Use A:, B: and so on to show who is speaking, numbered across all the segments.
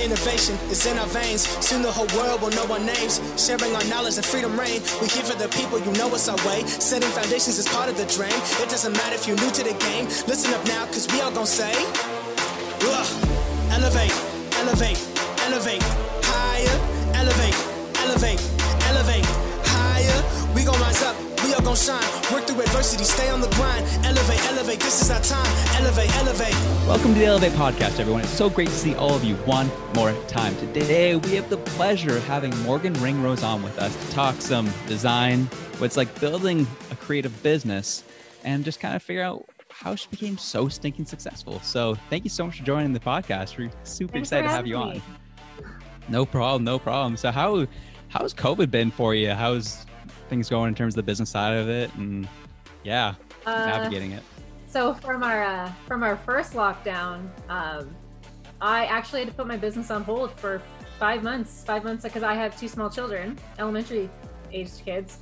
A: Innovation is in our veins. Soon the whole world will know our names. Sharing our knowledge and freedom reign. We here for the people, you know it's our way. Setting foundations is part of the dream. It doesn't matter if you're new to the game. Listen up now, cause we all gonna say, Ugh. elevate, elevate, elevate, higher, elevate, elevate, elevate, higher. We gon' rise up we all gon' shine. Work through adversity, stay on the grind. Elevate, elevate, this is our time. Elevate, elevate.
B: Welcome to the Elevate Podcast, everyone. It's so great to see all of you one more time. Today, we have the pleasure of having Morgan Ringrose on with us to talk some design, what's like building a creative business, and just kind of figure out how she became so stinking successful. So, thank you so much for joining the podcast. We're super
C: Thanks
B: excited to have you
C: having
B: on.
C: me.
B: No problem, no problem. So, how how's COVID been for you? How's things going in terms of the business side of it, and yeah,
C: Uh,
B: navigating it?
C: so from our uh, from our first lockdown, um, I actually had to put my business on hold for five months. Five months because I have two small children, elementary aged kids.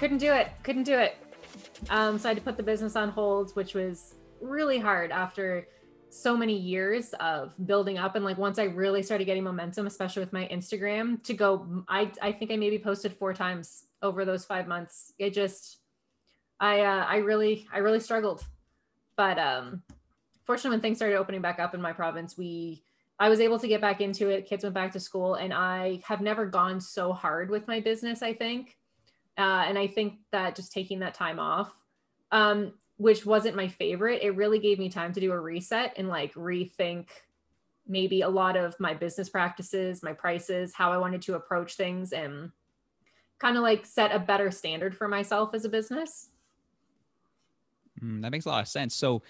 C: Couldn't do it. Couldn't do it. Um, so I had to put the business on hold, which was really hard after so many years of building up and like once i really started getting momentum especially with my instagram to go i i think i maybe posted four times over those five months. It just i uh, i really i really struggled. But um fortunately when things started opening back up in my province we i was able to get back into it. Kids went back to school and i have never gone so hard with my business i think. Uh, and i think that just taking that time off um which wasn't my favorite it really gave me time to do a reset and like rethink maybe a lot of my business practices my prices how i wanted to approach things and kind of like set a better standard for myself as a business
B: Mm, that makes a lot of sense. So,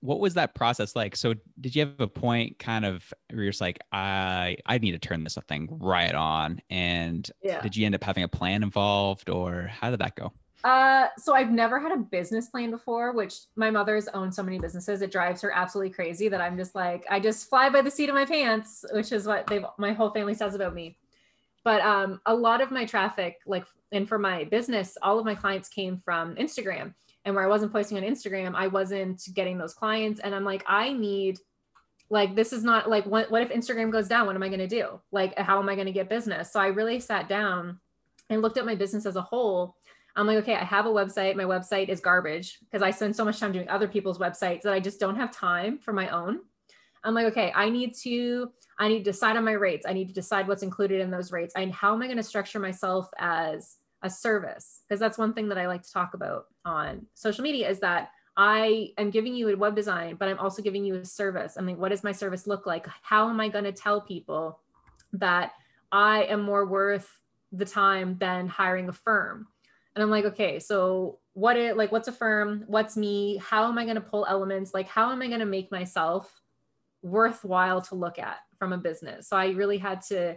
B: what was that process like? So, did you have a point kind of where you're just like, I I need to turn this thing right on? And
C: Yeah.
B: did you end up having a plan involved, or how did that go?
C: Uh, so I've never had a business plan before, which my mother's owned so many businesses. It drives her absolutely crazy that I'm just like, I just fly by the seat of my pants, which is what they've my whole family says about me. But um, a lot of my traffic, like, and for my business, all of my clients came from Instagram. And where I wasn't posting on Instagram, I wasn't getting those clients. And I'm like, I need, like, this is not like, what, what if Instagram goes down? What am I going to do? Like, how am I going to get business? So I really sat down and looked at my business as a whole I'm like, okay, I have a website. My website is garbage because I spend so much time doing other people's websites that I just don't have time for my own. I'm like, okay, I need to, I need to decide on my rates. I need to decide what's included in those rates. And how am I going to structure myself as a service? Because that's one thing that I like to talk about on social media is that I am giving you a web design, but I'm also giving you a service. I mean, what does my service look like? How am I going to tell people that I am more worth the time than hiring a firm? and i'm like okay so what it like what's a firm what's me how am i going to pull elements like how am i going to make myself worthwhile to look at from a business. So i really had to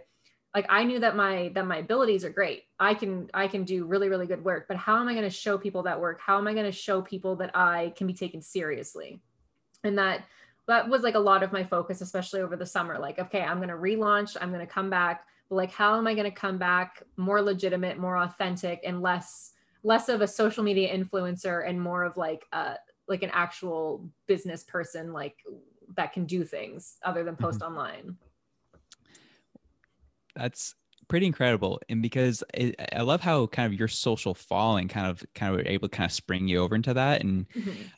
C: like i knew that my that my abilities are great. I can i can do really really good work but how am i going to show people that work? How am i going to show people that i can be taken seriously? And that that was like a lot of my focus especially over the summer. Like okay i'm going to relaunch i'm going to come back but like how am i going to come back more legitimate more authentic and less less of a social media influencer and more of like uh like an actual business person like that can do things other than post online.
B: That's pretty incredible, and because it, I love how kind of your social following kind of kind of were able to kind of spring you over into that, and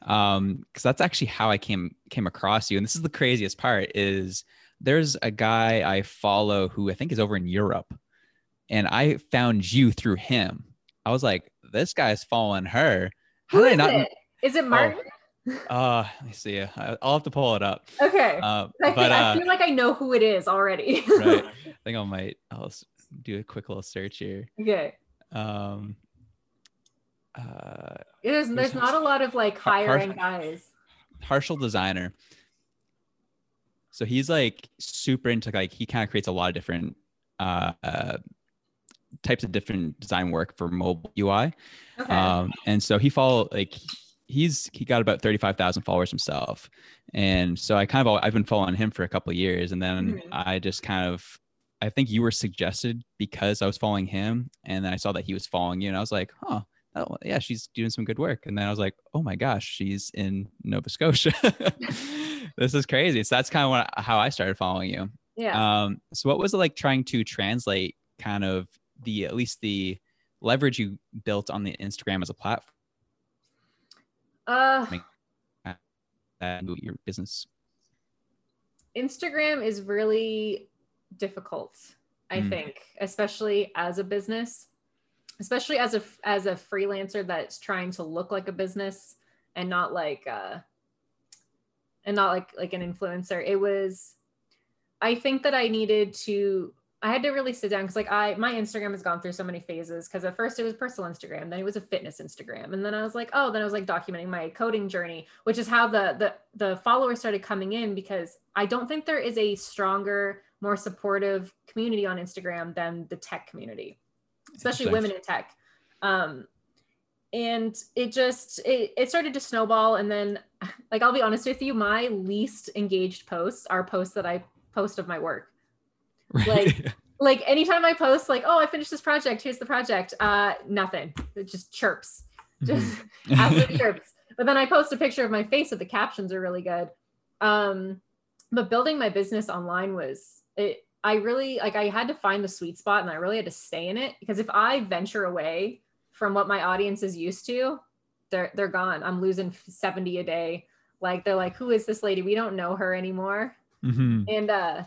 B: um because that's actually how i came came across you. And this is the craziest part is there's a guy i follow who i think is over in europe. And i found you through him. I was like this guy's following her. How
C: Who
B: did i
C: is
B: not
C: it? Is it martin
B: uh me see. I- i'll have to pull it up.
C: Okay.
B: Uh,
C: I, think,
B: but
C: I
B: uh
C: feel like i know who it is already.
B: Right. I think i might i'll do a quick little search here.
C: Okay.
B: Um uh
C: there's there's not a lot of like
B: Har-
C: higher end
B: Har-
C: guys.
B: Partial designer. So he's like super into like he kind of creates a lot of different uh, uh types of different design work for mobile UI.
C: okay.
B: Um and so he follow like he's he got about 35,000 followers himself. And so I kind of I've been following him for a couple of years and then
C: Mhm.
B: I just kind of I think you were suggested because I was following him and then I saw that he was following you and I was like, "Huh, oh yeah, she's doing some good work. And then I was like, oh my gosh, she's in Nova Scotia. this is crazy. So that's kind of what, how I started following you.
C: Yeah.
B: Um, so what was it like trying to translate kind of the at least the leverage you built on the Instagram as a platform
C: uh,
B: and your business?
C: Instagram is really difficult, I
B: Mm.
C: think, especially as a business, especially as a as a freelancer that's trying to look like a business and not like uh and not like like an influencer. It was I think that I needed to I had to really sit down because like I my Instagram has gone through so many phases because at first it was personal Instagram, then it was a fitness Instagram, and then I was like, oh, then I was like documenting my coding journey, which is how the the the followers started coming in because I don't think there is a stronger, more supportive community on Instagram than the tech community, especially women in tech. Um, and it just it, it started to snowball and then like i'll be honest with you my least engaged posts are posts that i post of my work Like- like anytime I post like, oh, I finished this project, here's the project, uh, nothing. It just chirps. Just
B: Mhm.
C: absolute chirps. But then I post a picture of my face with the captions are really good. Um, but building my business online was it I really like I had to find the sweet spot and I really had to stay in it because if I venture away from what my audience is used to, they're they're gone. I'm losing 70 a day. Like they're like, who is this lady? We don't know her anymore
B: Mhm.
C: and uh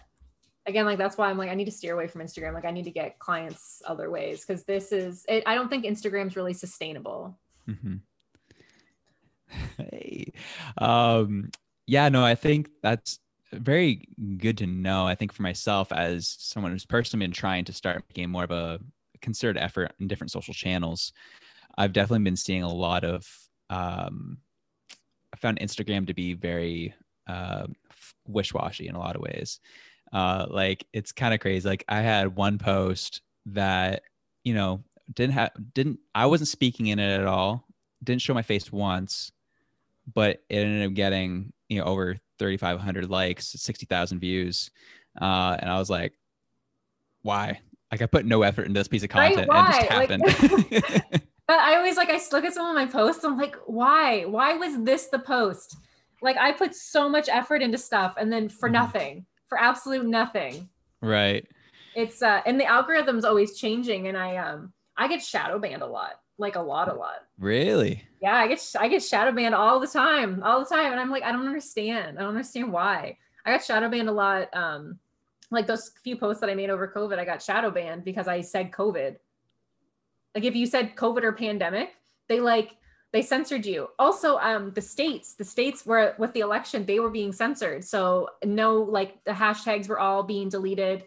C: again like that's why i'm like i need to steer away from instagram like i need to get clients other ways because this is it, i don't think instagram's really sustainable
B: Mhm. Hey, um, yeah, no, I think that's very good to know. I think for myself, as someone who's personally been trying to start making more of a concerted effort in different social channels, I've definitely been seeing a lot of. Um, I found Instagram to be very uh, wish-washy in a lot of ways. Uh, like it's kind of crazy. Like I had one post that you know didn't have didn't I wasn't speaking in it at all. Didn't show my face once, but it ended up getting you know over 3,500 likes, 60,000 views, uh, and I was like, why? Like I put no effort into this piece of
C: Right,
B: content, and it just
C: why? Like-
B: happened.
C: but i always like i look at some of my posts i'm like why why was this the post like i put so much effort into stuff and then for
B: Mhm.
C: nothing for absolute nothing
B: right.
C: it's uh and the algorithm's always changing and i um i get shadow banned a lot like a lot a lot
B: Really?
C: Yeah, I get I get shadow banned all the time, all the time, and I'm like, I don't understand. I don't understand why. I got shadow banned a lot. Um, like those few posts that I made over COVID, I got shadow banned because I said COVID. Like if you said COVID or pandemic, they like they censored you. Also, um, the states, the states were with the election, they were being censored. So no, like the hashtags were all being deleted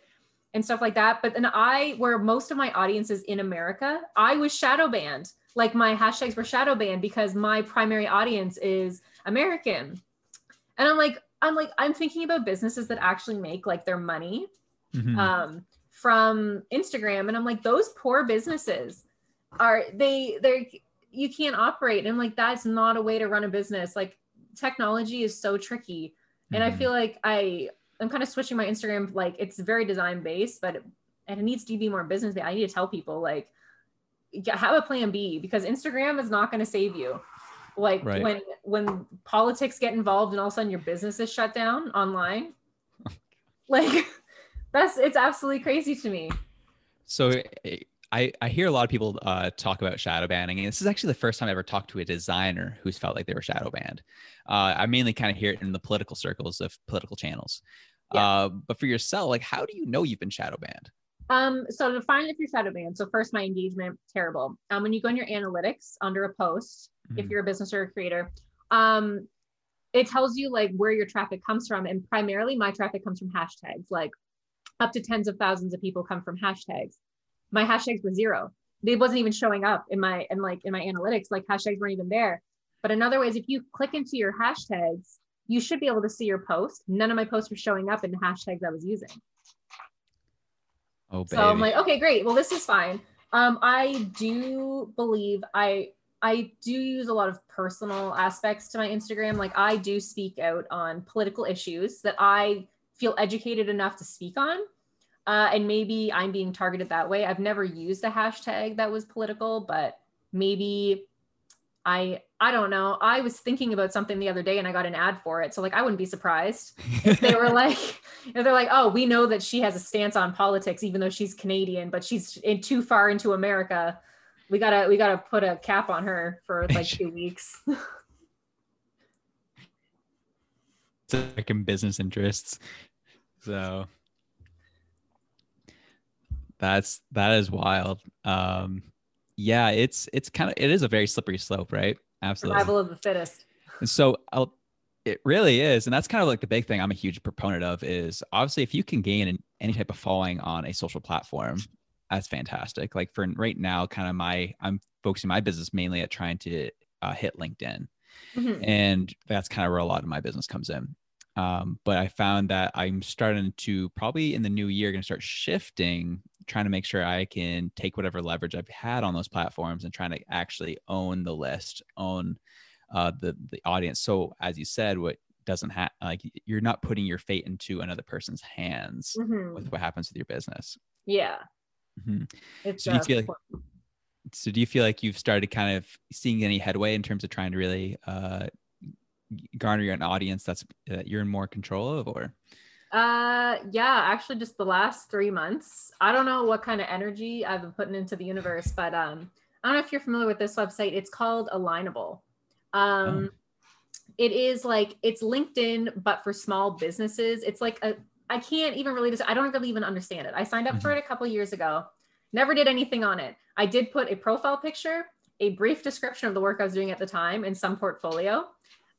C: and stuff like that. But then I, where most of my audience is in America, I was shadow banned. Like my hashtags were shadow banned because my primary audience is American. And I'm like, I'm like, I'm thinking about businesses that actually make like their money
B: Mhm.
C: um, from Instagram, and I'm like, those poor businesses are they they're you can't operate. And I'm like, that's not a way to run a business. Like technology is so tricky, and I
B: Mhm.
C: feel like I I'm kind of switching my Instagram. Like it's very design based, but it, and it needs to be more business. I need to tell people like yeah, have a plan B because Instagram is not going to save you. Like
B: Right.
C: when when politics get involved and all of a sudden your business is shut down online, like that's it's absolutely crazy to me.
B: So I, I hear a lot of people uh, talk about shadow banning, and this is actually the first time I ever talked to a designer who's felt like they were shadow banned. Uh, I mainly kind of hear it in the political circles of political channels.
C: Yeah.
B: Uh, but for yourself, like, how do you know you've been shadow banned?
C: Um, so to find if you're shadow banned, so first my engagement, terrible. Um, when you go in your analytics under a post, if
B: Mhm.
C: you're a business or a creator, um, it tells you like where your traffic comes from. And primarily my traffic comes from hashtags, like up to tens of thousands of people come from hashtags. My hashtags were zero. They wasn't even showing up in my and like in my analytics, like hashtags weren't even there. But another way is if you click into your hashtags, you should be able to see your post. None of my posts were showing up in the hashtags I was using.
B: Oh, baby.
C: So I'm like, okay, great. Well, this is fine. Um, I do believe I I do use a lot of personal aspects to my Instagram. Like I do speak out on political issues that I feel educated enough to speak on. Uh, and maybe I'm being targeted that way. I've never used a hashtag that was political, but maybe I I don't know. I was thinking about something the other day and I got an ad for it. So like I wouldn't be surprised if they were like if they're like, "Oh, we know that she has a stance on politics even though she's Canadian, but she's in too far into America. We got to we got to put a cap on her for like 2 weeks."
B: American business interests. So that's that is wild. Um yeah, it's it's kind of it is a very slippery slope, right? Absolutely.
C: Survival of the fittest.
B: And so I'll, it really is, and that's kind of like the big thing I'm a huge proponent of is obviously if you can gain an, any type of following on a social platform, that's fantastic. Like for right now, kind of my I'm focusing my business mainly at trying to uh, hit LinkedIn, mm-hmm. and that's kind of where a lot of my business comes in. Um, but I found that I'm starting to probably in the new year going to start shifting, trying to make sure I can take whatever leverage I've had on those platforms and trying to actually own the list, own uh, the the audience. So as you said, what doesn't have like you're not putting your fate into another person's hands mm-hmm. with what happens with your business.
C: Yeah. Mm-hmm.
B: It's so do you feel like, so do you feel like you've started kind of seeing any headway in terms of trying to really uh, garner an audience that's that you're in more control of or
C: uh yeah actually just the last three months. I don't know what kind of energy i've been putting into the universe but um i don't know if you're familiar with this website. It's called alignable. Um oh. it is like it's linkedin but for small businesses. It's like a i can't even really i don't really even understand it. I signed up mm-hmm. for it a couple years ago. Never did anything on it. I did put a profile picture a brief description of the work i was doing at the time and some portfolio.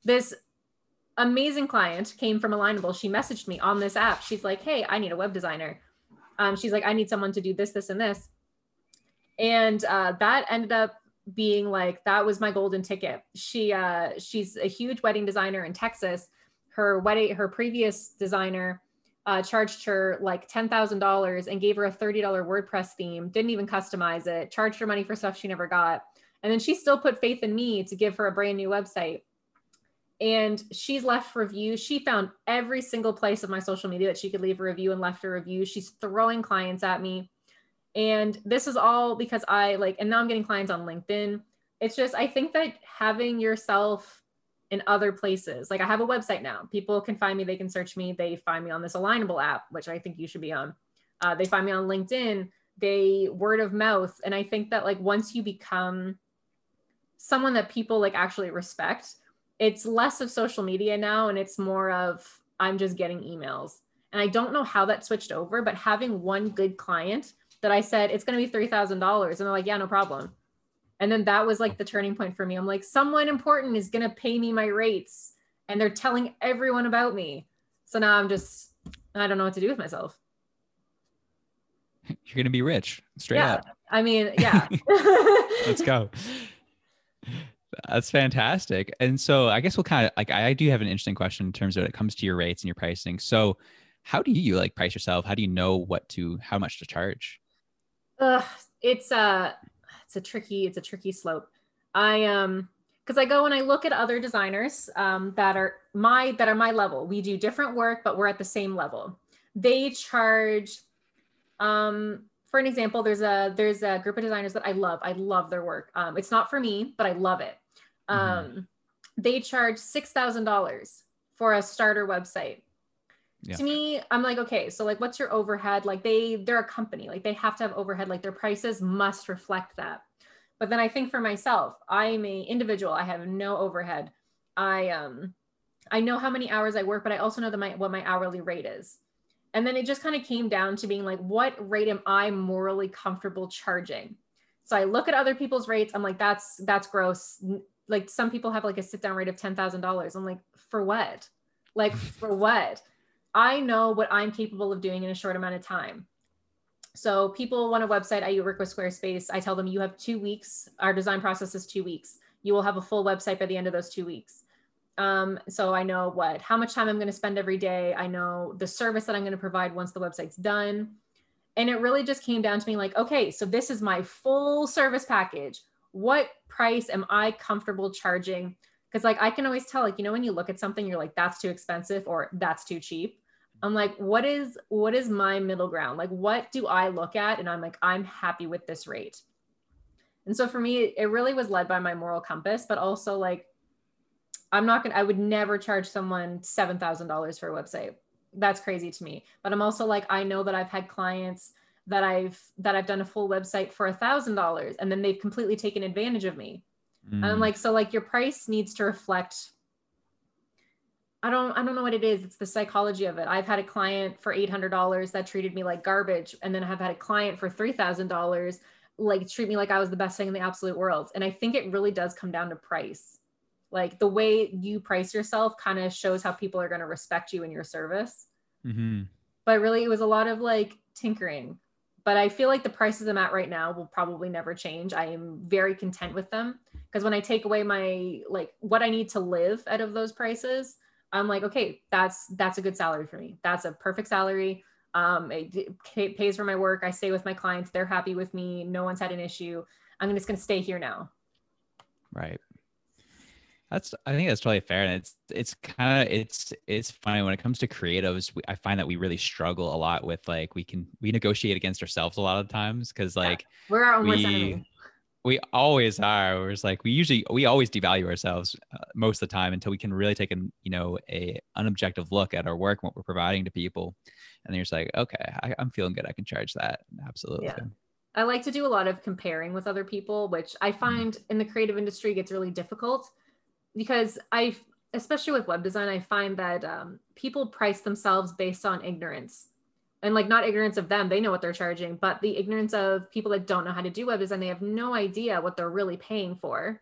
C: This amazing client came from Alignable. She messaged me on this app. She's like, "Hey, I need a web designer." Um, she's like, "I need someone to do this, this, and this," and uh, that ended up being like that was my golden ticket. She uh, she's a huge wedding designer in Texas. Her wedding, her previous designer uh, charged her like ten thousand dollars and gave her a thirty dollar WordPress theme. Didn't even customize it. Charged her money for stuff she never got, and then she still put faith in me to give her a brand new website and she's left reviews. She found every single place of my social media that she could leave a review and left a review. She's throwing clients at me. And this is all because I like, and now I'm getting clients on LinkedIn. It's just, I think that having yourself in other places, like I have a website now, people can find me, they can search me, they find me on this Alignable app, which I think you should be on. Uh, they find me on LinkedIn, they word of mouth. And I think that like once you become someone that people like actually respect, it's less of social media now and it's more of I'm just getting emails. And I don't know how that switched over, but having one good client that I said it's going to be $3,000 and they're like, yeah, no problem. And then that was like the turning point for me. I'm like, someone important is going to pay me my rates and they're telling everyone about me. So now I'm just, I don't know what to do with myself.
B: You're going to be rich straight
C: yeah.
B: up.
C: I mean, yeah.
B: Let's go. That's fantastic. And so I guess we'll kind of like I do have an interesting question in terms of it comes to your rates and your pricing. So how do you like price yourself? How do you know what to how much to charge?
C: Uh, it's a it's a tricky it's a tricky slope. I um because I go and I look at other designers um, that are my that are my level. We do different work, but we're at the same level. They charge um for an example, there's a there's a group of designers that I love. I love their work. Um, it's not for me, but I love it. Mm-hmm. Um, mm-hmm. They charge six thousand dollars for a starter website. Yeah. To me, I'm like, okay, so like, what's your overhead? Like, they they're a company, like they have to have overhead. Like their prices must reflect that. But then I think for myself, I'm a individual. I have no overhead. I um, I know how many hours I work, but I also know that my what my hourly rate is. And then it just kind of came down to being like, what rate am I morally comfortable charging? So I look at other people's rates. I'm like, that's that's gross. Like some people have like a sit down rate of ten thousand dollars. I'm like, for what? Like for what? I know what I'm capable of doing in a short amount of time. So people want a website. I work with Squarespace. I tell them you have two weeks. Our design process is two weeks. You will have a full website by the end of those two weeks. Um, so I know what, how much time I'm going to spend every day. I know the service that I'm going to provide once the website's done. And it really just came down to me like, okay, so this is my full service package. What price am I comfortable charging? Because like I can always tell, like, you know, when you look at something, you're like, that's too expensive or that's too cheap. I'm like, what is what is my middle ground? Like, what do I look at? And I'm like, I'm happy with this rate. And so for me, it really was led by my moral compass, but also like, I'm not gonna, I would never charge someone $7,000 for a website. That's crazy to me. But I'm also like, I know that I've had clients that I've, that I've done a full website for a thousand dollars and then they've completely taken advantage of me. Mm. And I'm like, so like your price needs to reflect I don't I don't know what it is. It's the psychology of it. I've had a client for $800 that treated me like garbage and then I've had a client for $3,000 like treat me like I was the best thing in the absolute world. And I think it really does come down to price. Like the way you price yourself kind of shows how people are going to respect you in your service. Mm-hmm. But really, it was a lot of like tinkering. But I feel like the prices I'm at right now will probably never change. I am very content with them because when I take away my like what I need to live out of those prices, I'm like, okay, that's that's a good salary for me. That's a perfect salary. Um, it, it pays for my work. I stay with my clients. They're happy with me. No one's had an issue. I'm just going to stay here now.
B: Right. That's I think that's totally fair, and it's it's kind of it's it's funny when it comes to creatives. We, I find that we really struggle a lot with like we can we negotiate against ourselves a lot of times because like yeah.
C: we're our own we, enemy
B: we always are. We're just like we usually we always devalue ourselves uh, most of the time until we can really take an you know a unobjective look at our work and what we're providing to people, and then you're just like, okay, I, am feeling good. I can charge that. Absolutely.
C: Yeah. I like to do a lot of comparing with other people, which I mm-hmm. find mm. in the creative industry gets really difficult because I, especially with web design, I find that um, people price themselves based on ignorance. And like not ignorance of them they know what they're charging but the ignorance of people that don't know how to do web design they have no idea what they're really paying for.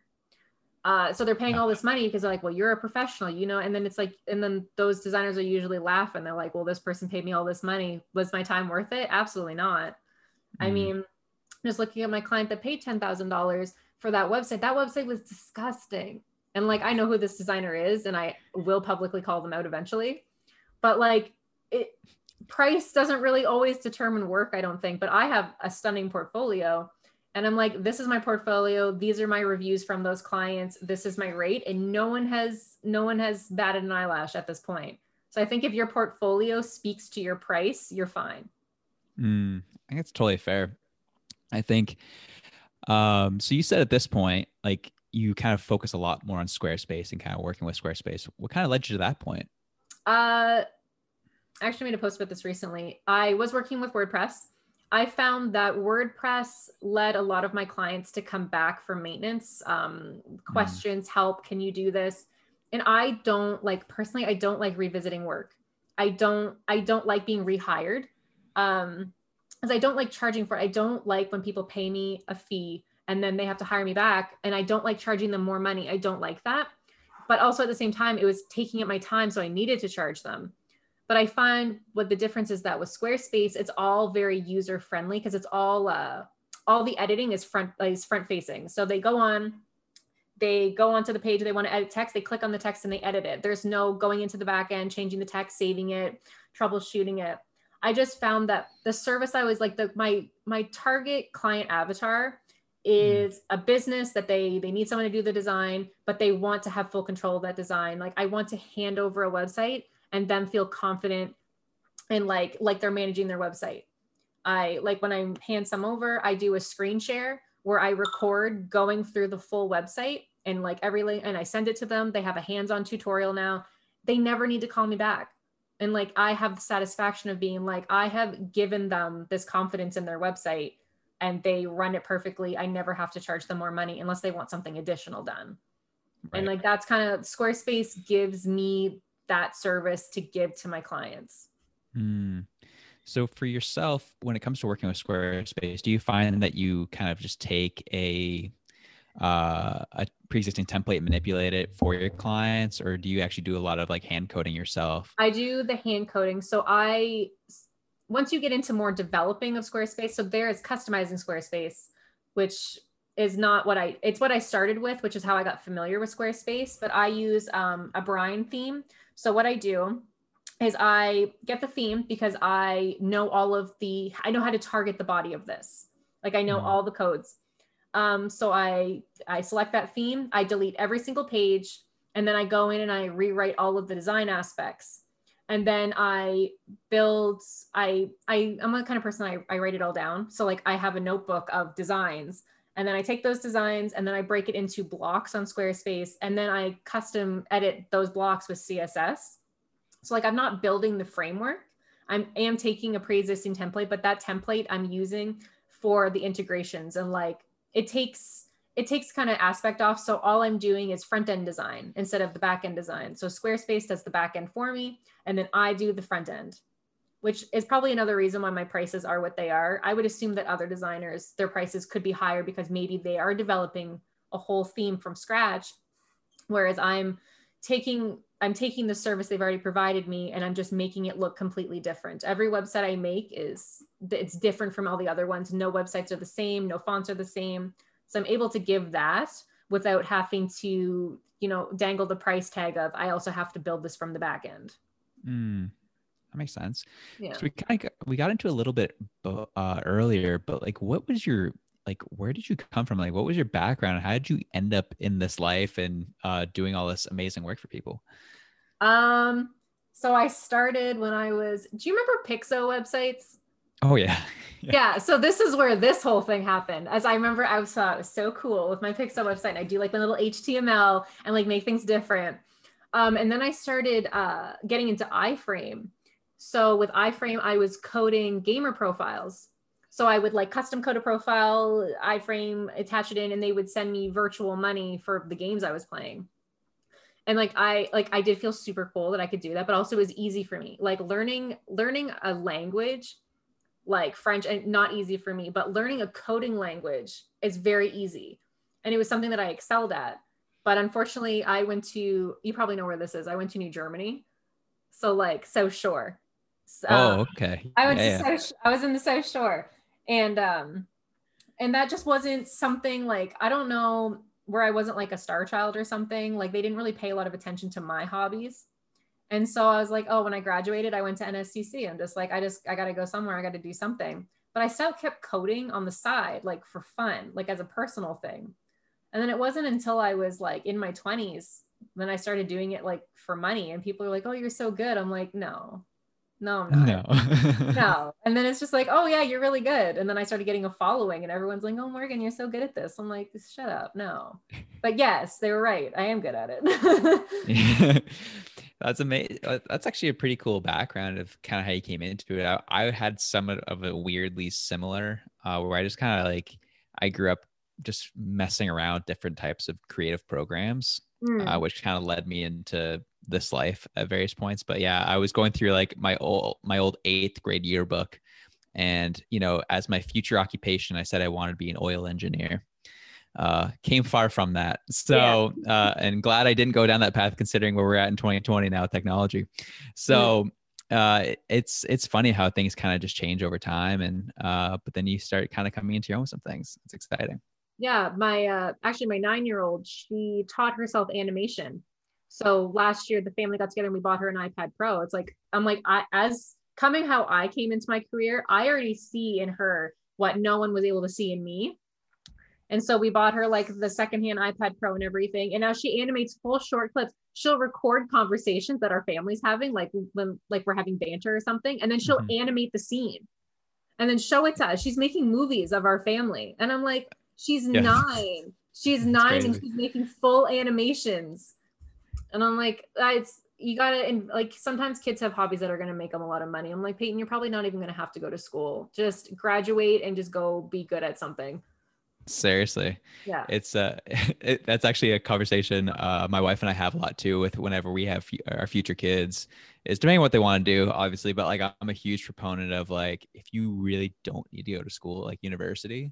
C: Uh, so they're paying all this money because they're like well you're a professional you know? And then it's like and then those designers are usually laugh and they're like well this person paid me all this money. Was my time worth it? Absolutely not. Mm. i mean just looking at my client that paid $10000 for that website that website was disgusting and like i know who this designer is and i will publicly call them out eventually but like it price doesn't really always determine work, I don't think, but I have a stunning portfolio. And I'm like, this is my portfolio. These are my reviews from those clients. This is my rate. And no one has no one has batted an eyelash at this point. So I think if your portfolio speaks to your price, you're fine.
B: Mm, I think it's totally fair. I think um, so you said at this point, like you kind of focus a lot more on Squarespace and kind of working with Squarespace. What kind of led you to that point?
C: Uh I actually made a post about this recently. I was working with WordPress. I found that WordPress led a lot of my clients to come back for maintenance, um, hmm. questions, mm. help. Can you do this? And I don't like personally. I don't like revisiting work. I don't. I don't like being rehired. Um, because I don't like charging for. I don't like when people pay me a fee and then they have to hire me back, and I don't like charging them more money. I don't like that. But also at the same time, it was taking up my time, so I needed to charge them. But I find what the difference is that with Squarespace, it's all very user friendly because it's all uh, all the editing is front is front facing. So they go on, they go onto the page they want to edit text, they click on the text and they edit it. There's no going into the back end, changing the text, saving it, troubleshooting it. I just found that the service I was like the my my target client avatar Mm. is a business that they they need someone to do the design, but they want to have full control of that design. Like I want to hand over a website and them feel confident and like like they're managing their website. I like when I hand some over, I do a screen share where I record going through the full website and like every and I send it to them. They have a hands-on tutorial now. They never need to call me back. And like I have the satisfaction of being like I have given them this confidence in their website and they run it perfectly. I never have to charge them more money unless they want something additional done. Right. And like that's kind of Squarespace gives me that service to give to my clients.
B: Mm. So for yourself, when it comes to working with Squarespace, do you find that you kind of just take a uh, a pre-existing template and manipulate it for your clients, or do you actually do a lot of like hand coding yourself?
C: I do the hand coding. So I once you get into more developing of Squarespace, so there is customizing Squarespace, which is not what I it's what I started with, which is how I got familiar with Squarespace. But I use um, a Brine theme. So what I do is I get the theme because I know all of the I know how to target the body of this. Like I know mm-hmm. all the codes. Um, so I I select that theme, I delete every single page, and then I go in and I rewrite all of the design aspects. And then I build, I I I'm the kind of person I, I write it all down. So like I have a notebook of designs And then I take those designs and then I break it into blocks on Squarespace. And then I custom edit those blocks with CSS. So like I'm not building the framework. I'm am taking a pre-existing template, but that template I'm using for the integrations and like it takes it takes kind of aspect off. So all I'm doing is front end design instead of the back end design. So Squarespace does the back end for me, and then I do the front end, which is probably another reason why my prices are what they are. I would assume that other designers, their prices could be higher because maybe they are developing a whole theme from scratch, whereas I'm taking I'm taking the service they've already provided me and I'm just making it look completely different. Every website I make is it's different from all the other ones. No websites are the same, no fonts are the same. So I'm able to give that without having to, you know, dangle the price tag of I also have to build this from the back end.
B: Mm, that makes sense.
C: Yeah.
B: So we kind of we got into a little bit uh, earlier, but like, what was your like? Where did you come from? Like, what was your background? How did you end up in this life and uh, doing all this amazing work for people?
C: Um. So I started when I was. Do you remember Piczo websites?
B: Oh yeah.
C: yeah. So this is where this whole thing happened. As I remember, I was thought it was so cool with my Pixel website. And I do like my little HTML and like make things different. Um, and then I started uh, getting into iframe. So with iframe, I was coding gamer profiles. So I would like custom code a profile, iframe, attach it in, and they would send me virtual money for the games I was playing. And like I like I did feel super cool that I could do that, but also it was easy for me. Like learning learning a language like French and not easy for me, but learning a coding language is very easy. And it was something that I excelled at. But unfortunately, I went to, you probably know where this is. I went to New Germany. So like South Shore.
B: So, oh, okay.
C: I went yeah, to yeah. South, I was in the South Shore and, um, and that just wasn't something like, I don't know where I wasn't like a star child or something. Like they didn't really pay a lot of attention to my hobbies. And so I was like, oh, when I graduated, I went to NSCC. I'm just like, I just, I got to go somewhere. I got to do something. But I still kept coding on the side, like for fun, like as a personal thing. And then it wasn't until I was like in my 20s, then I started doing it like for money. And people are like, oh, you're so good. I'm like, no, no, I'm not. No. no. And then it's just like, oh, yeah, you're really good. And then I started getting a following, and everyone's like, oh, Morgan, you're so good at this. I'm like, shut up. No. But yes, they were right. I am good at it.
B: That's amazing. Uh, that's actually a pretty cool background of kind of how you came into it. I, I had somewhat of a weirdly similar, uh, where I just kind of like, I grew up just messing around different types of creative programs, mm. uh, which kind of led me into this life at various points. But yeah, I was going through like my old my old eighth grade yearbook, and you know, as my future occupation, I said I wanted to be an oil engineer. Uh, came far from that. So, yeah. uh, and glad I didn't go down that path, considering where we're at in 2020 now, technology. So. Uh, it's it's funny how things kind of just change over time, and uh, but then you start kind of coming into your own with some things. It's exciting.
C: Yeah, my uh, actually my nine year old, she taught herself animation so last year, the family got together and we bought her an iPad Pro. It's like, I'm like, I, as coming how I came into my career, I already see in her what no one was able to see in me. And so we bought her like the secondhand iPad Pro and everything. And now she animates full short clips. She'll record conversations that our family's having, like when like we're having banter or something, and then she'll mm-hmm. animate the scene and then show it to us. She's making movies of our family. And I'm like, she's nine. She's That's nine crazy. and she's making full animations and I'm like, it's you gotta and like sometimes kids have hobbies that are gonna make them a lot of money. I'm like, Peyton, you're probably not even gonna have to go to school. Just graduate and just go be good at something.
B: Seriously.
C: Yeah.
B: It's uh it, that's actually a conversation uh my wife and I have a lot too with whenever we have f- our future kids is depending what they want to do obviously but like I'm a huge proponent of like if you really don't need to go to school like university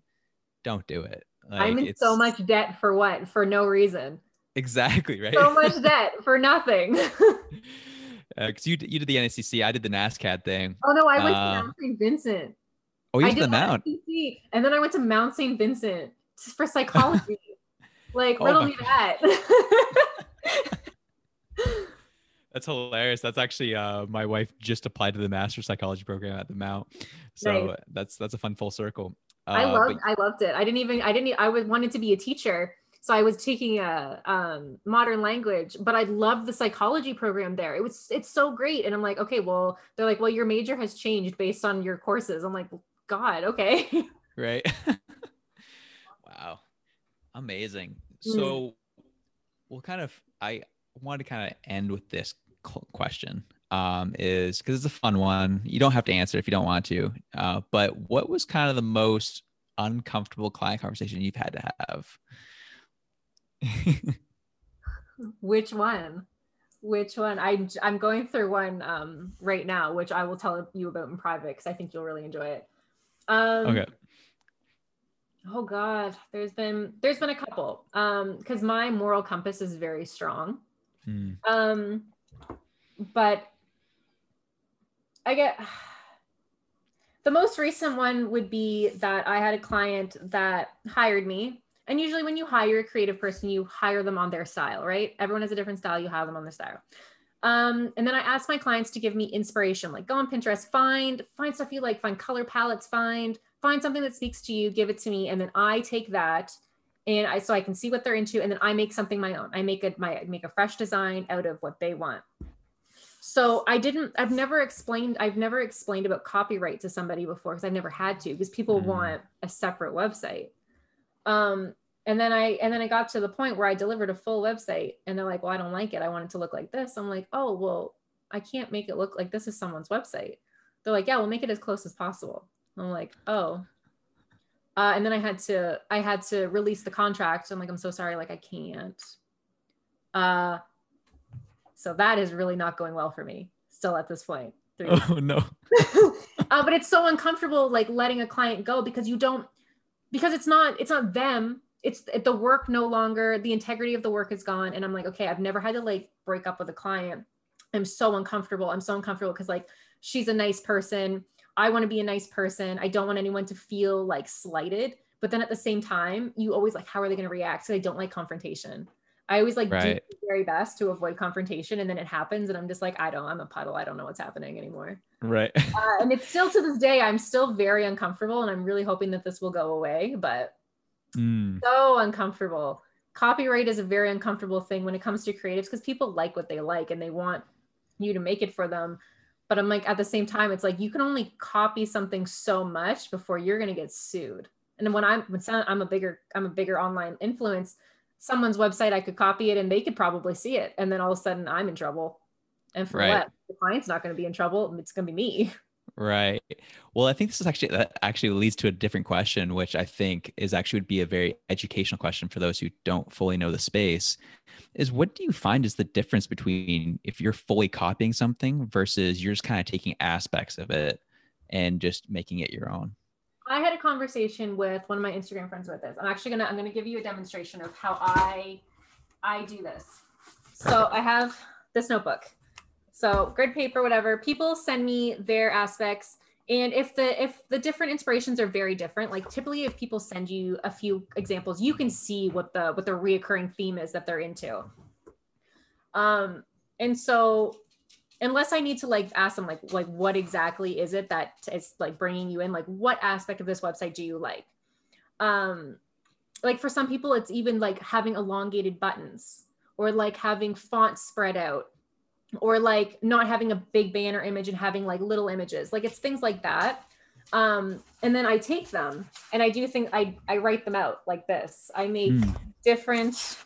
B: don't do it. Like,
C: I'm in so much debt for what? For no reason.
B: Exactly right.
C: So much debt for nothing. Because
B: uh, you you did the NSCC, I did the NSCAD thing.
C: Oh no, I went uh, to Mount St. Vincent.
B: Oh, you I did the Mount.
C: And then I went to Mount St. Vincent for psychology. like, oh riddle me that.
B: That's hilarious. That's actually uh, my wife just applied to the master psychology program at the Mount, so nice. that's that's a fun full circle.
C: Uh, I loved but- I loved it. I didn't even I didn't I was wanted to be a teacher so I was taking a um, modern language, but I loved the psychology program there. It was it's so great, and I'm like, okay, well, they're like, well, your major has changed based on your courses. I'm like, God, okay.
B: Right. wow. Amazing.
C: Mm.
B: So we'll kind of I want to kind of end with this question. Um, is because it's a fun one. You don't have to answer if you don't want to. Uh, but what was kind of the most uncomfortable client conversation you've had to have?
C: Which one? Which one? I I'm going through one um right now, which I will tell you about in private because I think you'll really enjoy it. Um,
B: okay.
C: Oh God, there's been there's been a couple. Um, because my moral compass is very strong.
B: Hmm.
C: Um, but I get the most recent one would be that I had a client that hired me. And usually, when you hire a creative person, you hire them on their style, right? Everyone has a different style. You hire them on their style. Um, and then I ask my clients to give me inspiration, like go on Pinterest, find find stuff you like, find color palettes, find find something that speaks to you, give it to me, and then I take that and I so I can see what they're into, and then I make something my own. I make it my make a fresh design out of what they want. So I didn't. I've never explained. I've never explained about copyright to somebody before because I've never had to because people
B: Mm.
C: want a separate website. Um, and then I and then I got to the point where I delivered a full website, and they're like, "Well, I don't like it. I want it to look like this." I'm like, "Oh, well, I can't make it look like this is someone's website." They're like, "Yeah, we'll make it as close as possible." I'm like, "Oh." Uh, and then I had to I had to release the contract. I'm like, "I'm so sorry. Like, I can't." Uh, so that is really not going well for me still at this point.
B: Oh no.
C: uh, but it's so uncomfortable like letting a client go because you don't because it's not it's not them it's it, the work no longer the integrity of the work is gone. And i'm like okay i've never had to like break up with a client. I'm so uncomfortable. I'm so uncomfortable because like she's a nice person. I want to be a nice person. I don't want anyone to feel like slighted. But then at the same time you always like how are they going to react? So i don't like confrontation. I always like do my very best to avoid confrontation and then it happens and i'm just like i don't i'm a puddle. I don't know what's happening anymore.
B: Right.
C: uh, and it's still to this day i'm still very uncomfortable and i'm really hoping that this will go away but
B: Mm.
C: so uncomfortable. Copyright is a very uncomfortable thing when it comes to creatives because people like what they like and they want you to make it for them. But i'm like at the same time it's like you can only copy something so much before you're going to get sued. And when i'm when some- i'm a bigger i'm a bigger online influence someone's website i could copy it and they could probably see it. And then all of a sudden i'm in trouble. And for
B: Right.
C: what? The client's not going to be in trouble. It's going to be me
B: Right. Well, I think this is actually that actually leads to a different question, which I think is actually would be a very educational question for those who don't fully know the space. Is what do you find is the difference between if you're fully copying something versus you're just kind of taking aspects of it and just making it your own?
C: I had a conversation with one of my Instagram friends with this. I'm actually gonna I'm gonna give you a demonstration of how I I do this. So I have this notebook. So grid paper, whatever. People send me their aspects. And if the if the different inspirations are very different, like typically if people send you a few examples, you can see what the what the reoccurring theme is that they're into. Um, and so unless I need to like ask them like like what exactly is it that is like bringing you in like what aspect of this website do you like um like for some people it's even like having elongated buttons or like having fonts spread out or like not having a big banner image and having like little images. Like it's things like that. Um and then i take them and i do think i i write them out like this. I make
B: Mm.
C: different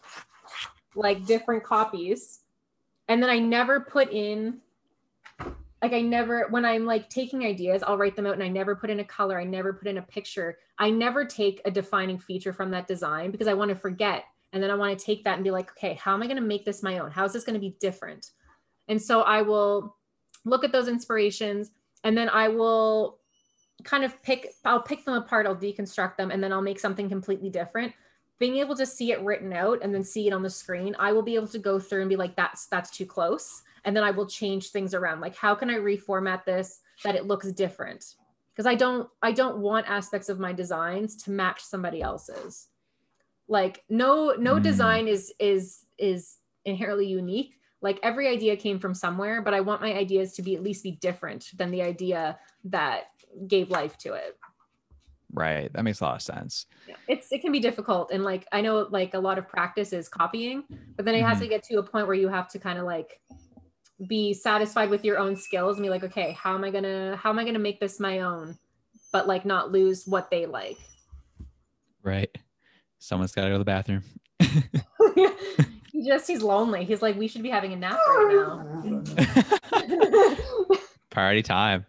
C: like different copies and then i never put in like i never when i'm like taking ideas i'll write them out and i never put in a color i never put in a picture. I never take a defining feature from that design because i want to forget and then i want to take that and be like okay how am i going to make this my own? How is this going to be different and so i will look at those inspirations and then i will kind of pick i'll pick them apart i'll deconstruct them and then i'll make something completely different. Being able to see it written out and then see it on the screen i will be able to go through and be like that's that's too close. And then i will change things around like how can i reformat this that it looks different? Because i don't i don't want aspects of my designs to match somebody else's. Like no no
B: Mm.
C: design is is is inherently unique like every idea came from somewhere but i want my ideas to be at least be different than the idea that gave life to it
B: Right. That makes a lot of sense.
C: yeah. it's it can be difficult and like i know like a lot of practice is copying but then it has
B: Mhm.
C: to get to a point where you have to kind of like be satisfied with your own skills and be like okay how am i gonna how am i gonna make this my own but like not lose what they like
B: Right. Someone's got to go to the bathroom.
C: he just he's lonely. He's like, we should be having a nap right now.
B: Party time.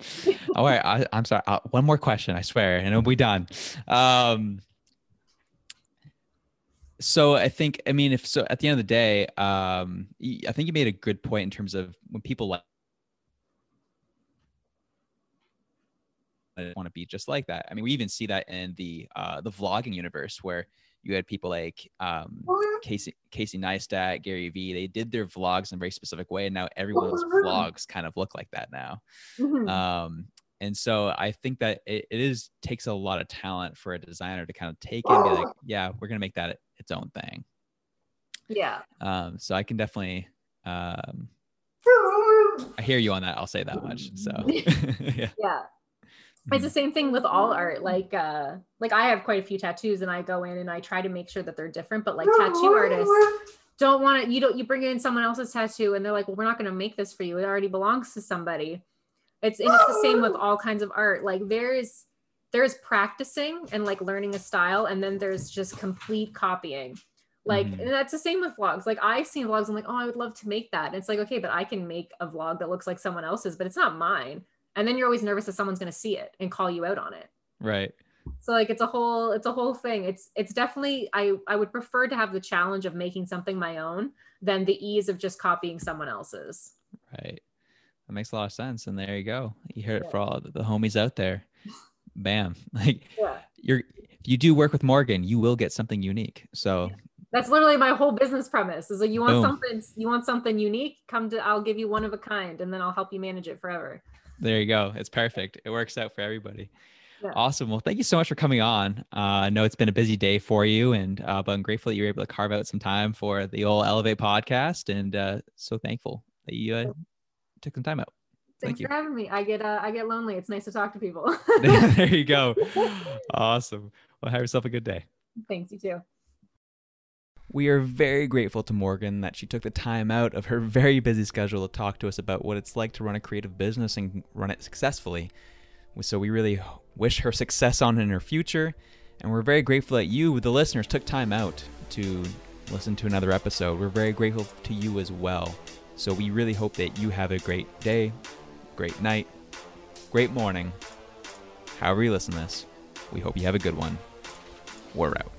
B: All right. I, am sorry. Uh, one more question, I swear, and it'll be done. Um, so I think, I mean, if so, at the end of the day, um, I think you made a good point in terms of when people like want to be just like that. I mean, we even see that in the uh, the vlogging universe where you had people like um, Casey Casey Neistat, Gary Vee. They did their vlogs in a very specific way, and now everyone's vlogs kind of look like that now. Mm-hmm. Um, and so I think that it, it is takes a lot of talent for a designer to kind of take it and be like, yeah, we're gonna make that its own thing.
C: Yeah.
B: Um, so I can definitely um, I hear you on that. I'll say that much. So
C: yeah. Yeah it's the same thing with all art like uh like i have quite a few tattoos and i go in and i try to make sure that they're different but like tattoo artists don't want to you don't you bring in someone else's tattoo and they're like well we're not going to make this for you. It already belongs to somebody. It's and it's the same with all kinds of art. Like there's there's practicing and like learning a style and then there's just complete copying. Like mm-hmm. that's the same with vlogs. Like i've seen vlogs i'm like oh i would love to make that. And it's like okay but i can make a vlog that looks like someone else's but it's not mine and then you're always nervous that someone's going to see it and call you out on it.
B: Right.
C: So like it's a whole it's a whole thing. It's it's definitely i i would prefer to have the challenge of making something my own than the ease of just copying someone else's.
B: Right. That makes a lot of sense and there you go. You hear it for all the homies out there. Bam. Like yeah. you're if you do work with morgan you will get something unique. So
C: that's literally my whole business premise is like you want Boom. something you want something unique come to i'll give you one of a kind and then i'll help you manage it forever
B: there you go. It's perfect. It works out for everybody. Yeah. Awesome. Well, thank you so much for coming on. Uh, I know it's been a busy day for you, and uh, but I'm grateful that you were able to carve out some time for the old Elevate podcast, and uh, so thankful that you uh, took some time out.
C: Thanks Thank for having me. I get uh, I get lonely. It's nice to talk to people.
B: there you go. Awesome. Well, have yourself a good day.
C: Thanks. You too.
B: We are very grateful to Morgan that she took the time out of her very busy schedule to talk to us about what it's like to run a creative business and run it successfully. So we really wish her success on in her future, and we're very grateful that you, the listeners, took time out to listen to another episode. We're very grateful to you as well. So we really hope that you have a great day, great night, great morning. However you listen to this, we hope you have a good one. We're out.